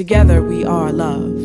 Together we are love.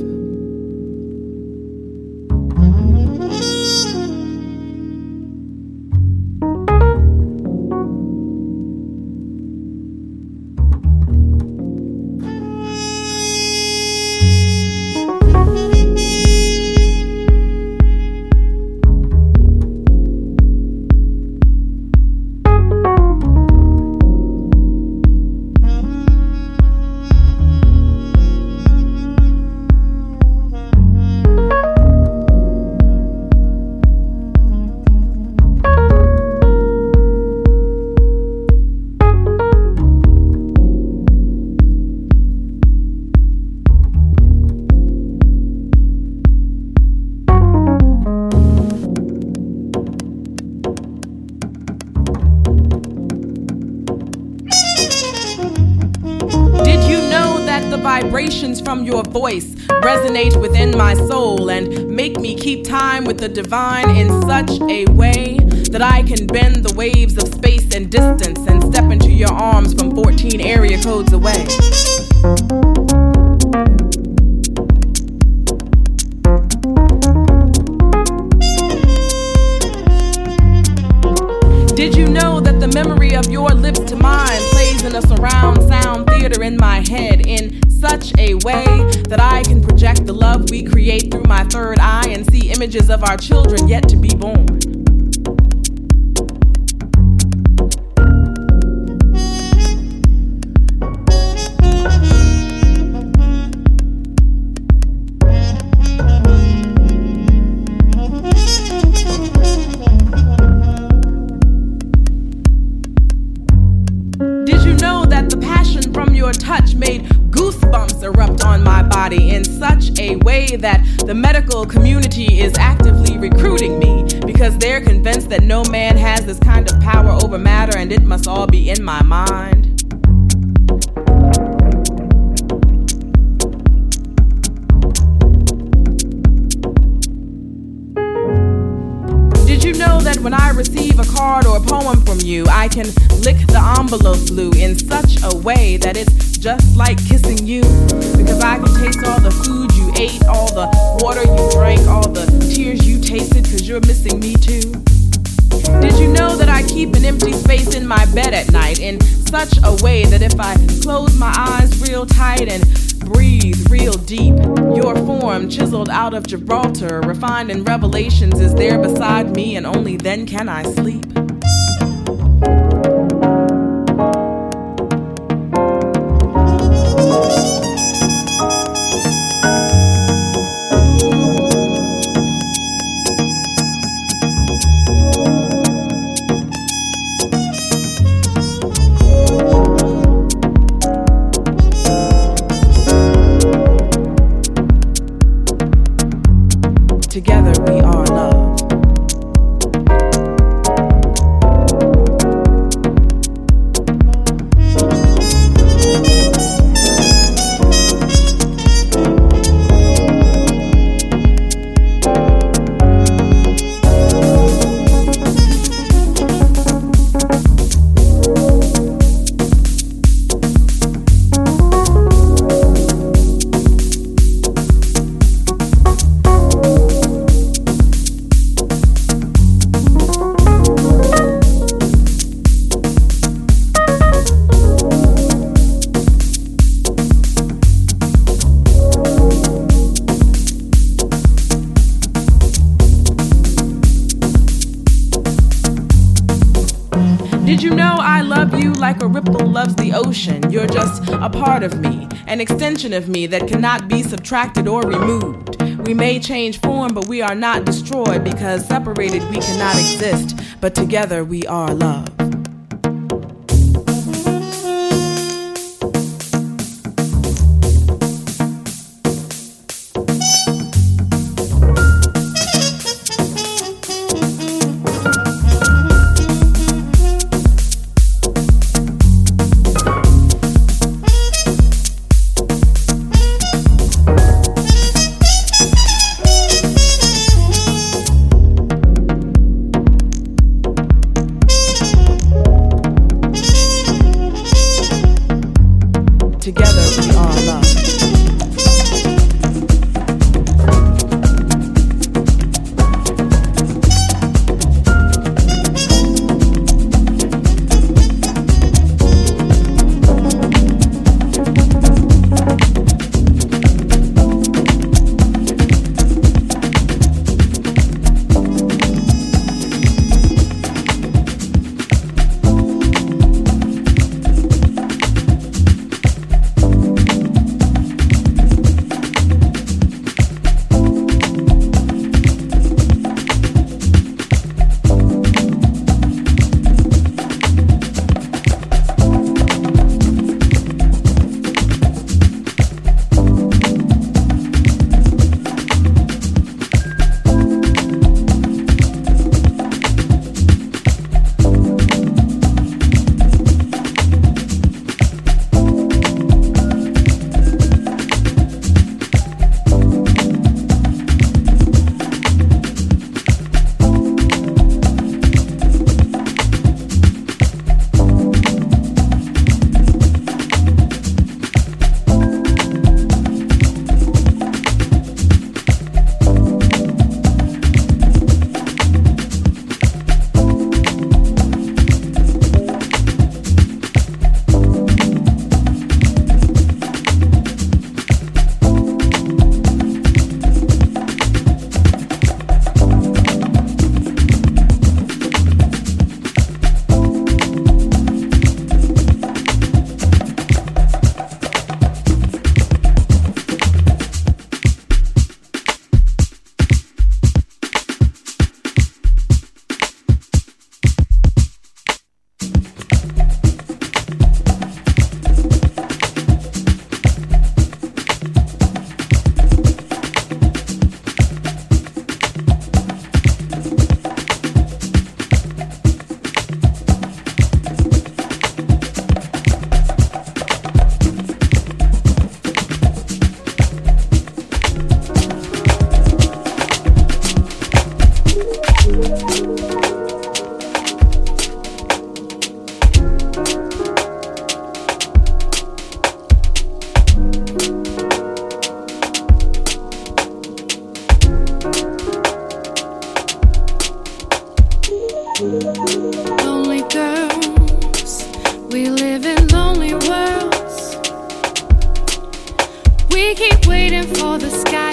Voice resonate within my soul and make me keep time with the divine in such a way that I can bend the waves of space and distance and step into your arms from 14 area codes away. Of our children yet just like kissing you? Because I can taste all the food you ate, all the water you drank, all the tears you tasted, because you're missing me too. Did you know that I keep an empty space in my bed at night in such a way that if I close my eyes real tight and breathe real deep, your form chiseled out of Gibraltar, refined in revelations, is there beside me, and only then can I sleep? An extension of me that cannot be subtracted or removed. We may change form, but we are not destroyed because separated we cannot exist, but together we are love. We live in lonely worlds. We keep waiting for the sky.